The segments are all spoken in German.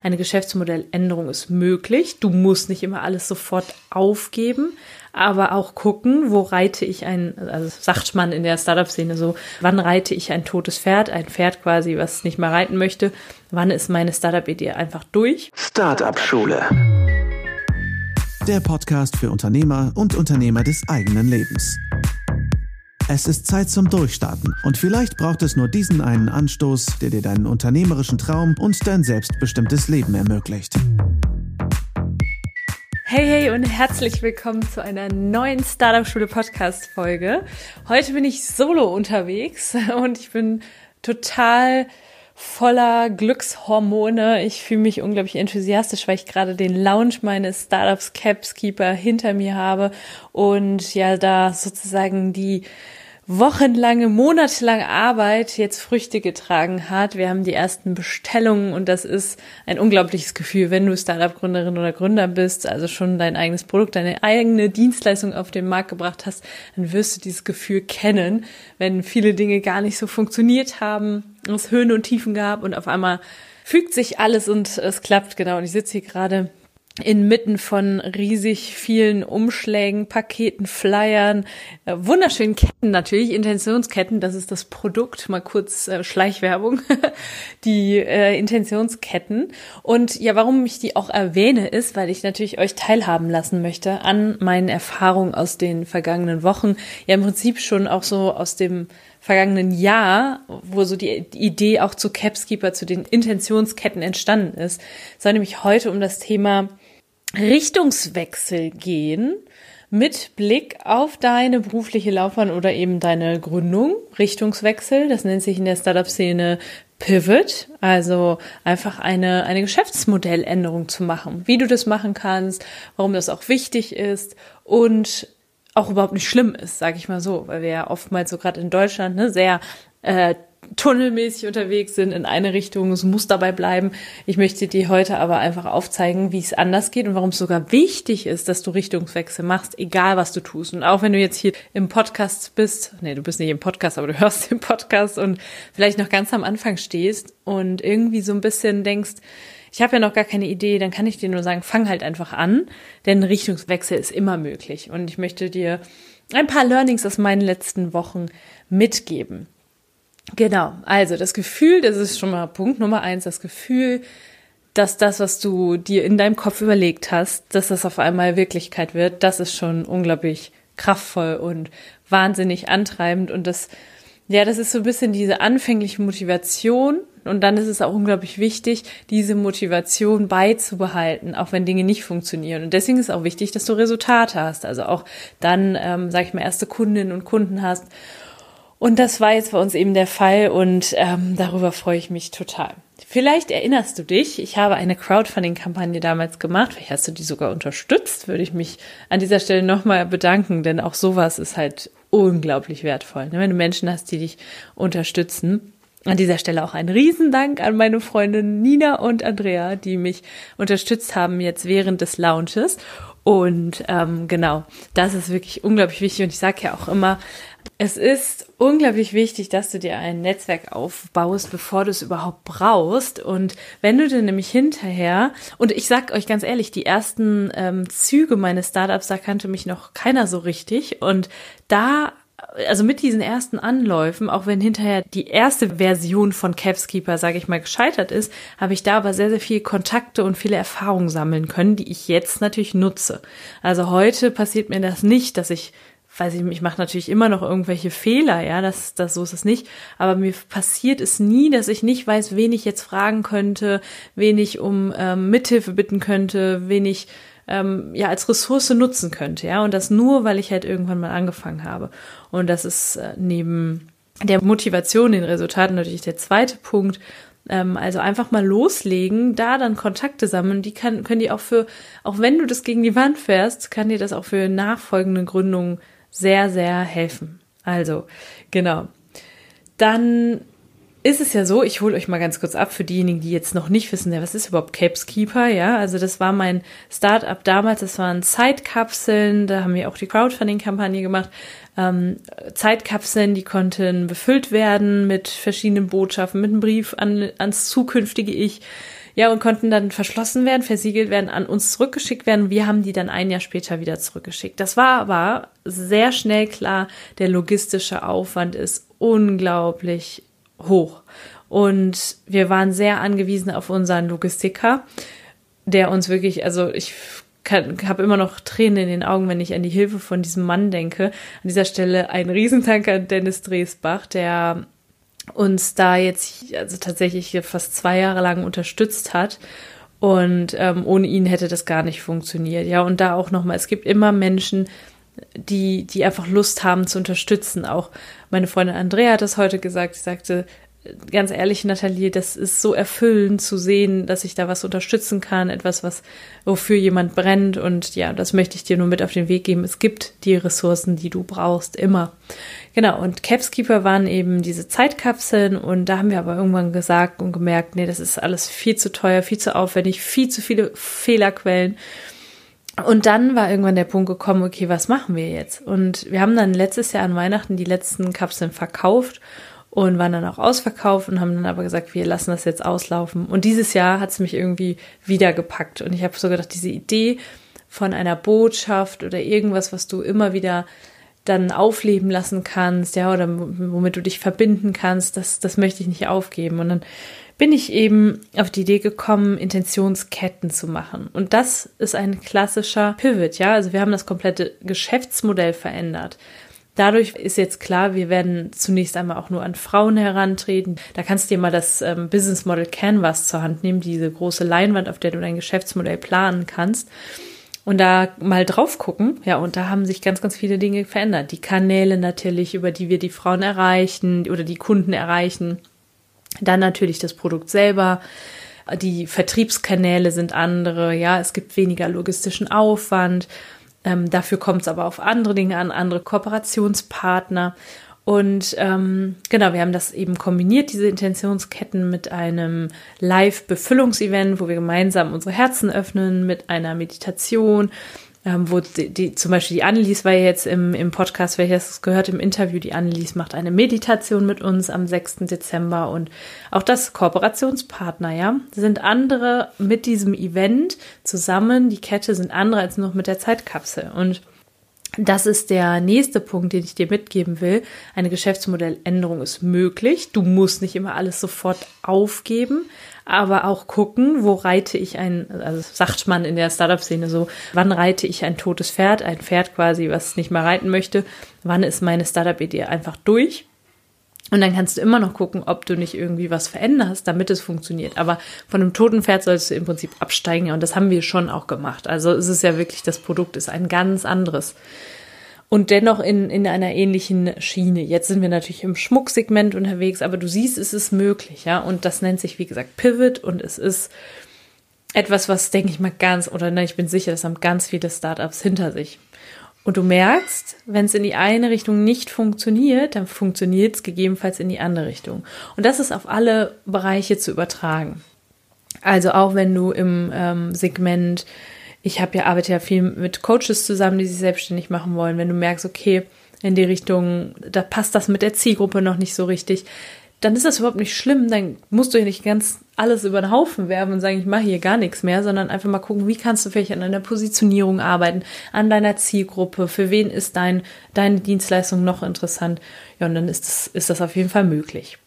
Eine Geschäftsmodelländerung ist möglich. Du musst nicht immer alles sofort aufgeben, aber auch gucken, wo reite ich ein, also sagt man in der Startup-Szene so, wann reite ich ein totes Pferd, ein Pferd quasi, was nicht mehr reiten möchte, wann ist meine Startup-Idee einfach durch. Startup-Schule. Der Podcast für Unternehmer und Unternehmer des eigenen Lebens. Es ist Zeit zum Durchstarten und vielleicht braucht es nur diesen einen Anstoß, der dir deinen unternehmerischen Traum und dein selbstbestimmtes Leben ermöglicht. Hey, hey und herzlich willkommen zu einer neuen Startup Schule Podcast Folge. Heute bin ich solo unterwegs und ich bin total voller Glückshormone. Ich fühle mich unglaublich enthusiastisch, weil ich gerade den Launch meines Startups Capskeeper hinter mir habe und ja da sozusagen die wochenlange, monatelange Arbeit jetzt Früchte getragen hat. Wir haben die ersten Bestellungen und das ist ein unglaubliches Gefühl, wenn du Startup-Gründerin oder Gründer bist, also schon dein eigenes Produkt, deine eigene Dienstleistung auf den Markt gebracht hast, dann wirst du dieses Gefühl kennen, wenn viele Dinge gar nicht so funktioniert haben, es Höhen und Tiefen gab und auf einmal fügt sich alles und es klappt, genau. Und ich sitze hier gerade inmitten von riesig vielen Umschlägen, Paketen, Flyern, äh, wunderschönen Ketten natürlich, Intentionsketten, das ist das Produkt, mal kurz äh, Schleichwerbung, die äh, Intentionsketten. Und ja, warum ich die auch erwähne, ist, weil ich natürlich euch teilhaben lassen möchte an meinen Erfahrungen aus den vergangenen Wochen. Ja, im Prinzip schon auch so aus dem vergangenen Jahr, wo so die, Idee auch zu Capskeeper, zu den Intentionsketten entstanden ist, soll nämlich heute um das Thema Richtungswechsel gehen mit Blick auf deine berufliche Laufbahn oder eben deine Gründung. Richtungswechsel, das nennt sich in der Startup-Szene Pivot, also einfach eine, eine Geschäftsmodelländerung zu machen, wie du das machen kannst, warum das auch wichtig ist und auch überhaupt nicht schlimm ist, sage ich mal so, weil wir ja oftmals so gerade in Deutschland ne, sehr äh, tunnelmäßig unterwegs sind in eine Richtung, es muss dabei bleiben. Ich möchte dir heute aber einfach aufzeigen, wie es anders geht und warum es sogar wichtig ist, dass du Richtungswechsel machst, egal was du tust. Und auch wenn du jetzt hier im Podcast bist, nee, du bist nicht im Podcast, aber du hörst den Podcast und vielleicht noch ganz am Anfang stehst und irgendwie so ein bisschen denkst, ich habe ja noch gar keine Idee, dann kann ich dir nur sagen, fang halt einfach an, denn Richtungswechsel ist immer möglich. Und ich möchte dir ein paar Learnings aus meinen letzten Wochen mitgeben. Genau, also das Gefühl, das ist schon mal Punkt Nummer eins, das Gefühl, dass das, was du dir in deinem Kopf überlegt hast, dass das auf einmal Wirklichkeit wird, das ist schon unglaublich kraftvoll und wahnsinnig antreibend und das, ja, das ist so ein bisschen diese anfängliche Motivation und dann ist es auch unglaublich wichtig, diese Motivation beizubehalten, auch wenn Dinge nicht funktionieren. Und deswegen ist auch wichtig, dass du Resultate hast, also auch dann, ähm, sag ich mal, erste Kundinnen und Kunden hast und das war jetzt bei uns eben der Fall und ähm, darüber freue ich mich total. Vielleicht erinnerst du dich, ich habe eine Crowdfunding-Kampagne damals gemacht. Vielleicht hast du die sogar unterstützt, würde ich mich an dieser Stelle nochmal bedanken, denn auch sowas ist halt unglaublich wertvoll. Ne? Wenn du Menschen hast, die dich unterstützen. An dieser Stelle auch ein Riesendank an meine Freundin Nina und Andrea, die mich unterstützt haben jetzt während des Launches. Und ähm, genau, das ist wirklich unglaublich wichtig. Und ich sage ja auch immer, es ist unglaublich wichtig, dass du dir ein Netzwerk aufbaust, bevor du es überhaupt brauchst. Und wenn du dir nämlich hinterher, und ich sag euch ganz ehrlich, die ersten ähm, Züge meines Startups, da kannte mich noch keiner so richtig. Und da also mit diesen ersten Anläufen, auch wenn hinterher die erste Version von Capskeeper, sage ich mal, gescheitert ist, habe ich da aber sehr, sehr viele Kontakte und viele Erfahrungen sammeln können, die ich jetzt natürlich nutze. Also heute passiert mir das nicht, dass ich weiß ich, ich mache natürlich immer noch irgendwelche Fehler, ja, das, das so ist es nicht. Aber mir passiert es nie, dass ich nicht weiß, wen ich jetzt fragen könnte, wen ich um ähm, Mithilfe bitten könnte, wen ich ähm, ja als Ressource nutzen könnte, ja. Und das nur, weil ich halt irgendwann mal angefangen habe. Und das ist äh, neben der Motivation, den Resultaten natürlich der zweite Punkt. Ähm, also einfach mal loslegen, da dann Kontakte sammeln. Die kann, können die auch für, auch wenn du das gegen die Wand fährst, kann dir das auch für nachfolgende Gründungen sehr, sehr helfen. Also, genau. Dann ist es ja so, ich hole euch mal ganz kurz ab für diejenigen, die jetzt noch nicht wissen, ja, was ist überhaupt Capeskeeper, ja? Also das war mein Startup damals, das waren Zeitkapseln, da haben wir auch die Crowdfunding-Kampagne gemacht. Ähm, Zeitkapseln, die konnten befüllt werden mit verschiedenen Botschaften, mit einem Brief an, ans zukünftige Ich, Ja, und konnten dann verschlossen werden, versiegelt werden, an uns zurückgeschickt werden. Wir haben die dann ein Jahr später wieder zurückgeschickt. Das war aber sehr schnell klar, der logistische Aufwand ist unglaublich hoch. Und wir waren sehr angewiesen auf unseren Logistiker, der uns wirklich, also ich habe immer noch Tränen in den Augen, wenn ich an die Hilfe von diesem Mann denke. An dieser Stelle ein Riesendank an Dennis Dresbach, der uns da jetzt also tatsächlich fast zwei Jahre lang unterstützt hat. Und ähm, ohne ihn hätte das gar nicht funktioniert. Ja, und da auch nochmal, es gibt immer Menschen, die, die einfach Lust haben zu unterstützen. Auch meine Freundin Andrea hat das heute gesagt. Sie sagte, ganz ehrlich, Nathalie, das ist so erfüllend zu sehen, dass ich da was unterstützen kann, etwas, was wofür jemand brennt. Und ja, das möchte ich dir nur mit auf den Weg geben. Es gibt die Ressourcen, die du brauchst, immer. Genau, und Capskeeper waren eben diese Zeitkapseln und da haben wir aber irgendwann gesagt und gemerkt, nee, das ist alles viel zu teuer, viel zu aufwendig, viel zu viele Fehlerquellen. Und dann war irgendwann der Punkt gekommen, okay, was machen wir jetzt? Und wir haben dann letztes Jahr an Weihnachten die letzten Kapseln verkauft und waren dann auch ausverkauft und haben dann aber gesagt, wir lassen das jetzt auslaufen. Und dieses Jahr hat es mich irgendwie wieder gepackt. Und ich habe so gedacht, diese Idee von einer Botschaft oder irgendwas, was du immer wieder dann aufleben lassen kannst, ja, oder womit du dich verbinden kannst, das, das möchte ich nicht aufgeben. Und dann bin ich eben auf die Idee gekommen, Intentionsketten zu machen. Und das ist ein klassischer Pivot, ja. Also wir haben das komplette Geschäftsmodell verändert. Dadurch ist jetzt klar, wir werden zunächst einmal auch nur an Frauen herantreten. Da kannst du dir mal das ähm, Business Model Canvas zur Hand nehmen, diese große Leinwand, auf der du dein Geschäftsmodell planen kannst. Und da mal drauf gucken, ja, und da haben sich ganz, ganz viele Dinge verändert. Die Kanäle natürlich, über die wir die Frauen erreichen oder die Kunden erreichen. Dann natürlich das Produkt selber. Die Vertriebskanäle sind andere, ja, es gibt weniger logistischen Aufwand. Ähm, dafür kommt es aber auf andere Dinge an, andere Kooperationspartner. Und ähm, genau, wir haben das eben kombiniert, diese Intentionsketten mit einem Live-Befüllungsevent, wo wir gemeinsam unsere Herzen öffnen, mit einer Meditation, ähm, wo die, die, zum Beispiel die Annelies war jetzt im, im Podcast, welches gehört im Interview, die Annelies macht eine Meditation mit uns am 6. Dezember und auch das Kooperationspartner, ja, sind andere mit diesem Event zusammen, die Kette sind andere als noch mit der Zeitkapsel und das ist der nächste Punkt, den ich dir mitgeben will. Eine Geschäftsmodelländerung ist möglich. Du musst nicht immer alles sofort aufgeben, aber auch gucken, wo reite ich ein, also sagt man in der Startup-Szene so, wann reite ich ein totes Pferd, ein Pferd quasi, was nicht mehr reiten möchte, wann ist meine Startup-Idee einfach durch. Und dann kannst du immer noch gucken, ob du nicht irgendwie was veränderst, damit es funktioniert. Aber von einem toten Pferd sollst du im Prinzip absteigen. Und das haben wir schon auch gemacht. Also es ist ja wirklich, das Produkt ist ein ganz anderes und dennoch in, in einer ähnlichen Schiene. Jetzt sind wir natürlich im Schmucksegment unterwegs, aber du siehst, es ist möglich, ja. Und das nennt sich, wie gesagt, Pivot und es ist etwas, was, denke ich mal, ganz, oder nein, ich bin sicher, das haben ganz viele Startups hinter sich. Und du merkst, wenn es in die eine Richtung nicht funktioniert, dann funktioniert es gegebenenfalls in die andere Richtung. Und das ist auf alle Bereiche zu übertragen. Also auch wenn du im ähm, Segment ich habe ja, arbeite ja viel mit Coaches zusammen, die sich selbstständig machen wollen. Wenn du merkst, okay, in die Richtung, da passt das mit der Zielgruppe noch nicht so richtig, dann ist das überhaupt nicht schlimm. Dann musst du ja nicht ganz alles über den Haufen werfen und sagen, ich mache hier gar nichts mehr, sondern einfach mal gucken, wie kannst du vielleicht an deiner Positionierung arbeiten, an deiner Zielgruppe, für wen ist dein, deine Dienstleistung noch interessant. Ja, und dann ist das, ist das auf jeden Fall möglich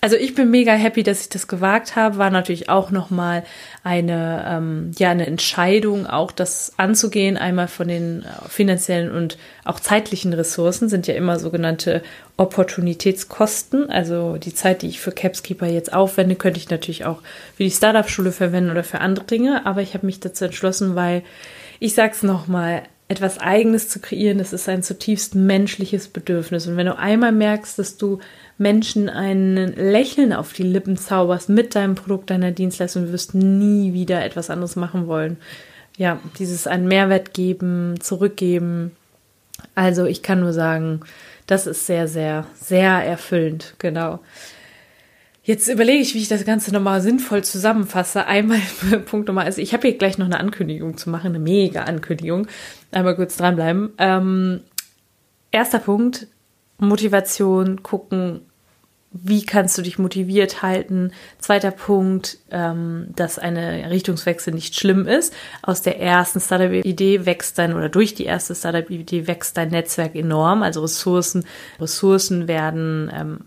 also ich bin mega happy, dass ich das gewagt habe. War natürlich auch nochmal eine, ähm, ja, eine Entscheidung, auch das anzugehen. Einmal von den äh, finanziellen und auch zeitlichen Ressourcen sind ja immer sogenannte Opportunitätskosten. Also die Zeit, die ich für Capskeeper jetzt aufwende, könnte ich natürlich auch für die Startup-Schule verwenden oder für andere Dinge. Aber ich habe mich dazu entschlossen, weil ich sag's nochmal, etwas Eigenes zu kreieren, das ist ein zutiefst menschliches Bedürfnis. Und wenn du einmal merkst, dass du Menschen ein Lächeln auf die Lippen zauberst mit deinem Produkt, deiner Dienstleistung, du wirst nie wieder etwas anderes machen wollen. Ja, dieses einen Mehrwert geben, zurückgeben. Also ich kann nur sagen, das ist sehr, sehr, sehr erfüllend, genau. Jetzt überlege ich, wie ich das Ganze nochmal sinnvoll zusammenfasse. Einmal Punkt Nummer, also ich habe hier gleich noch eine Ankündigung zu machen, eine mega Ankündigung. Einmal kurz dranbleiben. Ähm, erster Punkt, Motivation, gucken, wie kannst du dich motiviert halten? Zweiter Punkt, ähm, dass eine Richtungswechsel nicht schlimm ist. Aus der ersten Startup-Idee wächst dein, oder durch die erste Startup-Idee wächst dein Netzwerk enorm. Also Ressourcen, Ressourcen werden ähm,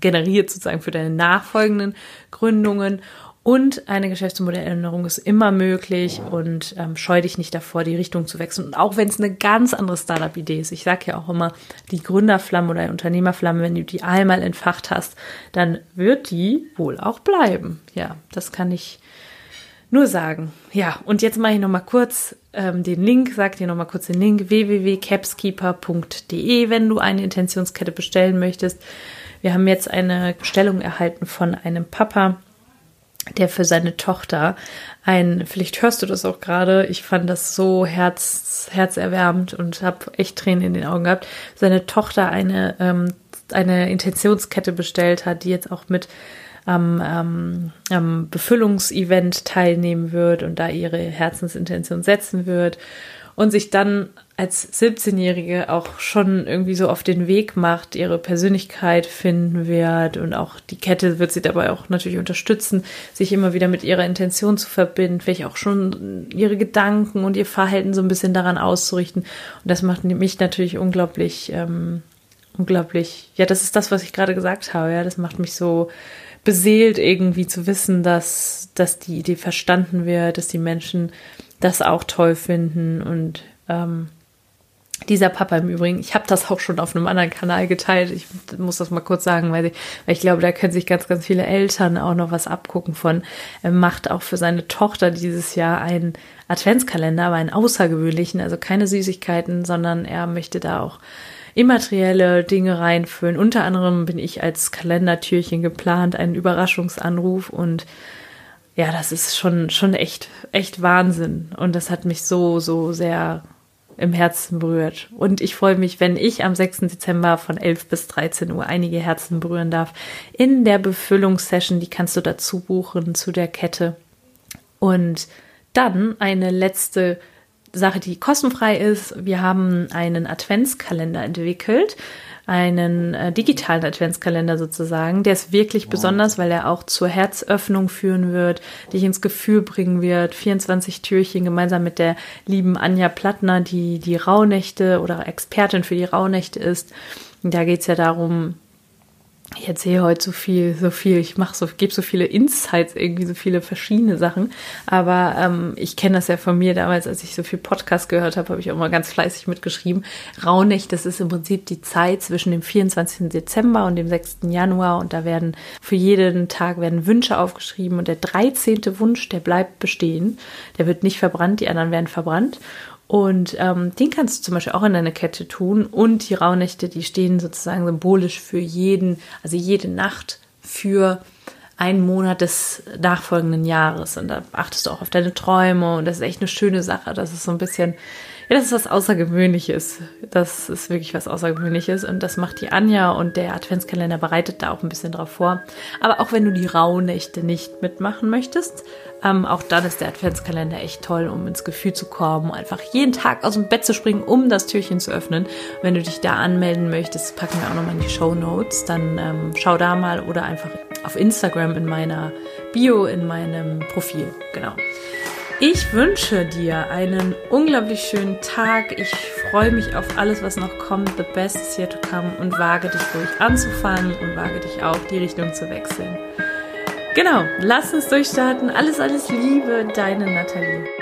generiert sozusagen für deine nachfolgenden Gründungen. Und eine Geschäftsmodelländerung ist immer möglich und ähm, scheu dich nicht davor, die Richtung zu wechseln. Und auch wenn es eine ganz andere Startup-Idee ist. Ich sage ja auch immer, die Gründerflamme oder Unternehmerflamme, wenn du die einmal entfacht hast, dann wird die wohl auch bleiben. Ja, das kann ich nur sagen. Ja, und jetzt mache ich nochmal kurz ähm, den Link, sag dir nochmal kurz den Link www.capskeeper.de, wenn du eine Intentionskette bestellen möchtest. Wir haben jetzt eine Bestellung erhalten von einem Papa, der für seine Tochter ein, vielleicht hörst du das auch gerade, ich fand das so herz, herzerwärmend und habe echt Tränen in den Augen gehabt, seine Tochter eine, ähm, eine Intentionskette bestellt hat, die jetzt auch mit am, ähm, am Befüllungsevent teilnehmen wird und da ihre Herzensintention setzen wird und sich dann als 17-Jährige auch schon irgendwie so auf den Weg macht, ihre Persönlichkeit finden wird und auch die Kette wird sie dabei auch natürlich unterstützen, sich immer wieder mit ihrer Intention zu verbinden, vielleicht auch schon ihre Gedanken und ihr Verhalten so ein bisschen daran auszurichten. Und das macht mich natürlich unglaublich, ähm, unglaublich, ja, das ist das, was ich gerade gesagt habe, ja, das macht mich so beseelt irgendwie zu wissen, dass, dass die Idee verstanden wird, dass die Menschen das auch toll finden und ähm, dieser Papa im Übrigen, ich habe das auch schon auf einem anderen Kanal geteilt. Ich muss das mal kurz sagen, weil ich, weil ich glaube, da können sich ganz, ganz viele Eltern auch noch was abgucken von. Er macht auch für seine Tochter dieses Jahr einen Adventskalender, aber einen außergewöhnlichen, also keine Süßigkeiten, sondern er möchte da auch immaterielle Dinge reinfüllen. Unter anderem bin ich als Kalendertürchen geplant, einen Überraschungsanruf und ja, das ist schon, schon echt, echt Wahnsinn. Und das hat mich so, so sehr im Herzen berührt. Und ich freue mich, wenn ich am 6. Dezember von 11 bis 13 Uhr einige Herzen berühren darf in der Befüllungssession. Die kannst du dazu buchen zu der Kette. Und dann eine letzte Sache, die kostenfrei ist. Wir haben einen Adventskalender entwickelt einen äh, digitalen Adventskalender sozusagen. Der ist wirklich wow. besonders, weil er auch zur Herzöffnung führen wird, dich ins Gefühl bringen wird. 24 Türchen gemeinsam mit der lieben Anja Plattner, die die Rauhnächte oder Expertin für die Rauhnächte ist. Und da geht's ja darum, ich erzähle heute so viel, so viel, ich mache so, gebe so viele Insights, irgendwie so viele verschiedene Sachen. Aber ähm, ich kenne das ja von mir damals, als ich so viel Podcast gehört habe, habe ich auch mal ganz fleißig mitgeschrieben. Rauhnächte, das ist im Prinzip die Zeit zwischen dem 24. Dezember und dem 6. Januar. Und da werden für jeden Tag werden Wünsche aufgeschrieben. Und der 13. Wunsch, der bleibt bestehen. Der wird nicht verbrannt, die anderen werden verbrannt. Und ähm, den kannst du zum Beispiel auch in deine Kette tun. Und die Rauhnächte, die stehen sozusagen symbolisch für jeden, also jede Nacht für einen Monat des nachfolgenden Jahres. Und da achtest du auch auf deine Träume. Und das ist echt eine schöne Sache. Das ist so ein bisschen ja, das ist was Außergewöhnliches. Das ist wirklich was Außergewöhnliches. Und das macht die Anja und der Adventskalender bereitet da auch ein bisschen drauf vor. Aber auch wenn du die Rauhnächte nicht mitmachen möchtest, ähm, auch dann ist der Adventskalender echt toll, um ins Gefühl zu kommen, einfach jeden Tag aus dem Bett zu springen, um das Türchen zu öffnen. Wenn du dich da anmelden möchtest, packen wir auch nochmal in die Show Notes. Dann ähm, schau da mal oder einfach auf Instagram in meiner Bio, in meinem Profil. Genau. Ich wünsche dir einen unglaublich schönen Tag. Ich freue mich auf alles, was noch kommt. The best is yet to come und wage dich ruhig anzufangen und wage dich auch die Richtung zu wechseln. Genau, lass uns durchstarten. Alles, alles Liebe, deine Nathalie.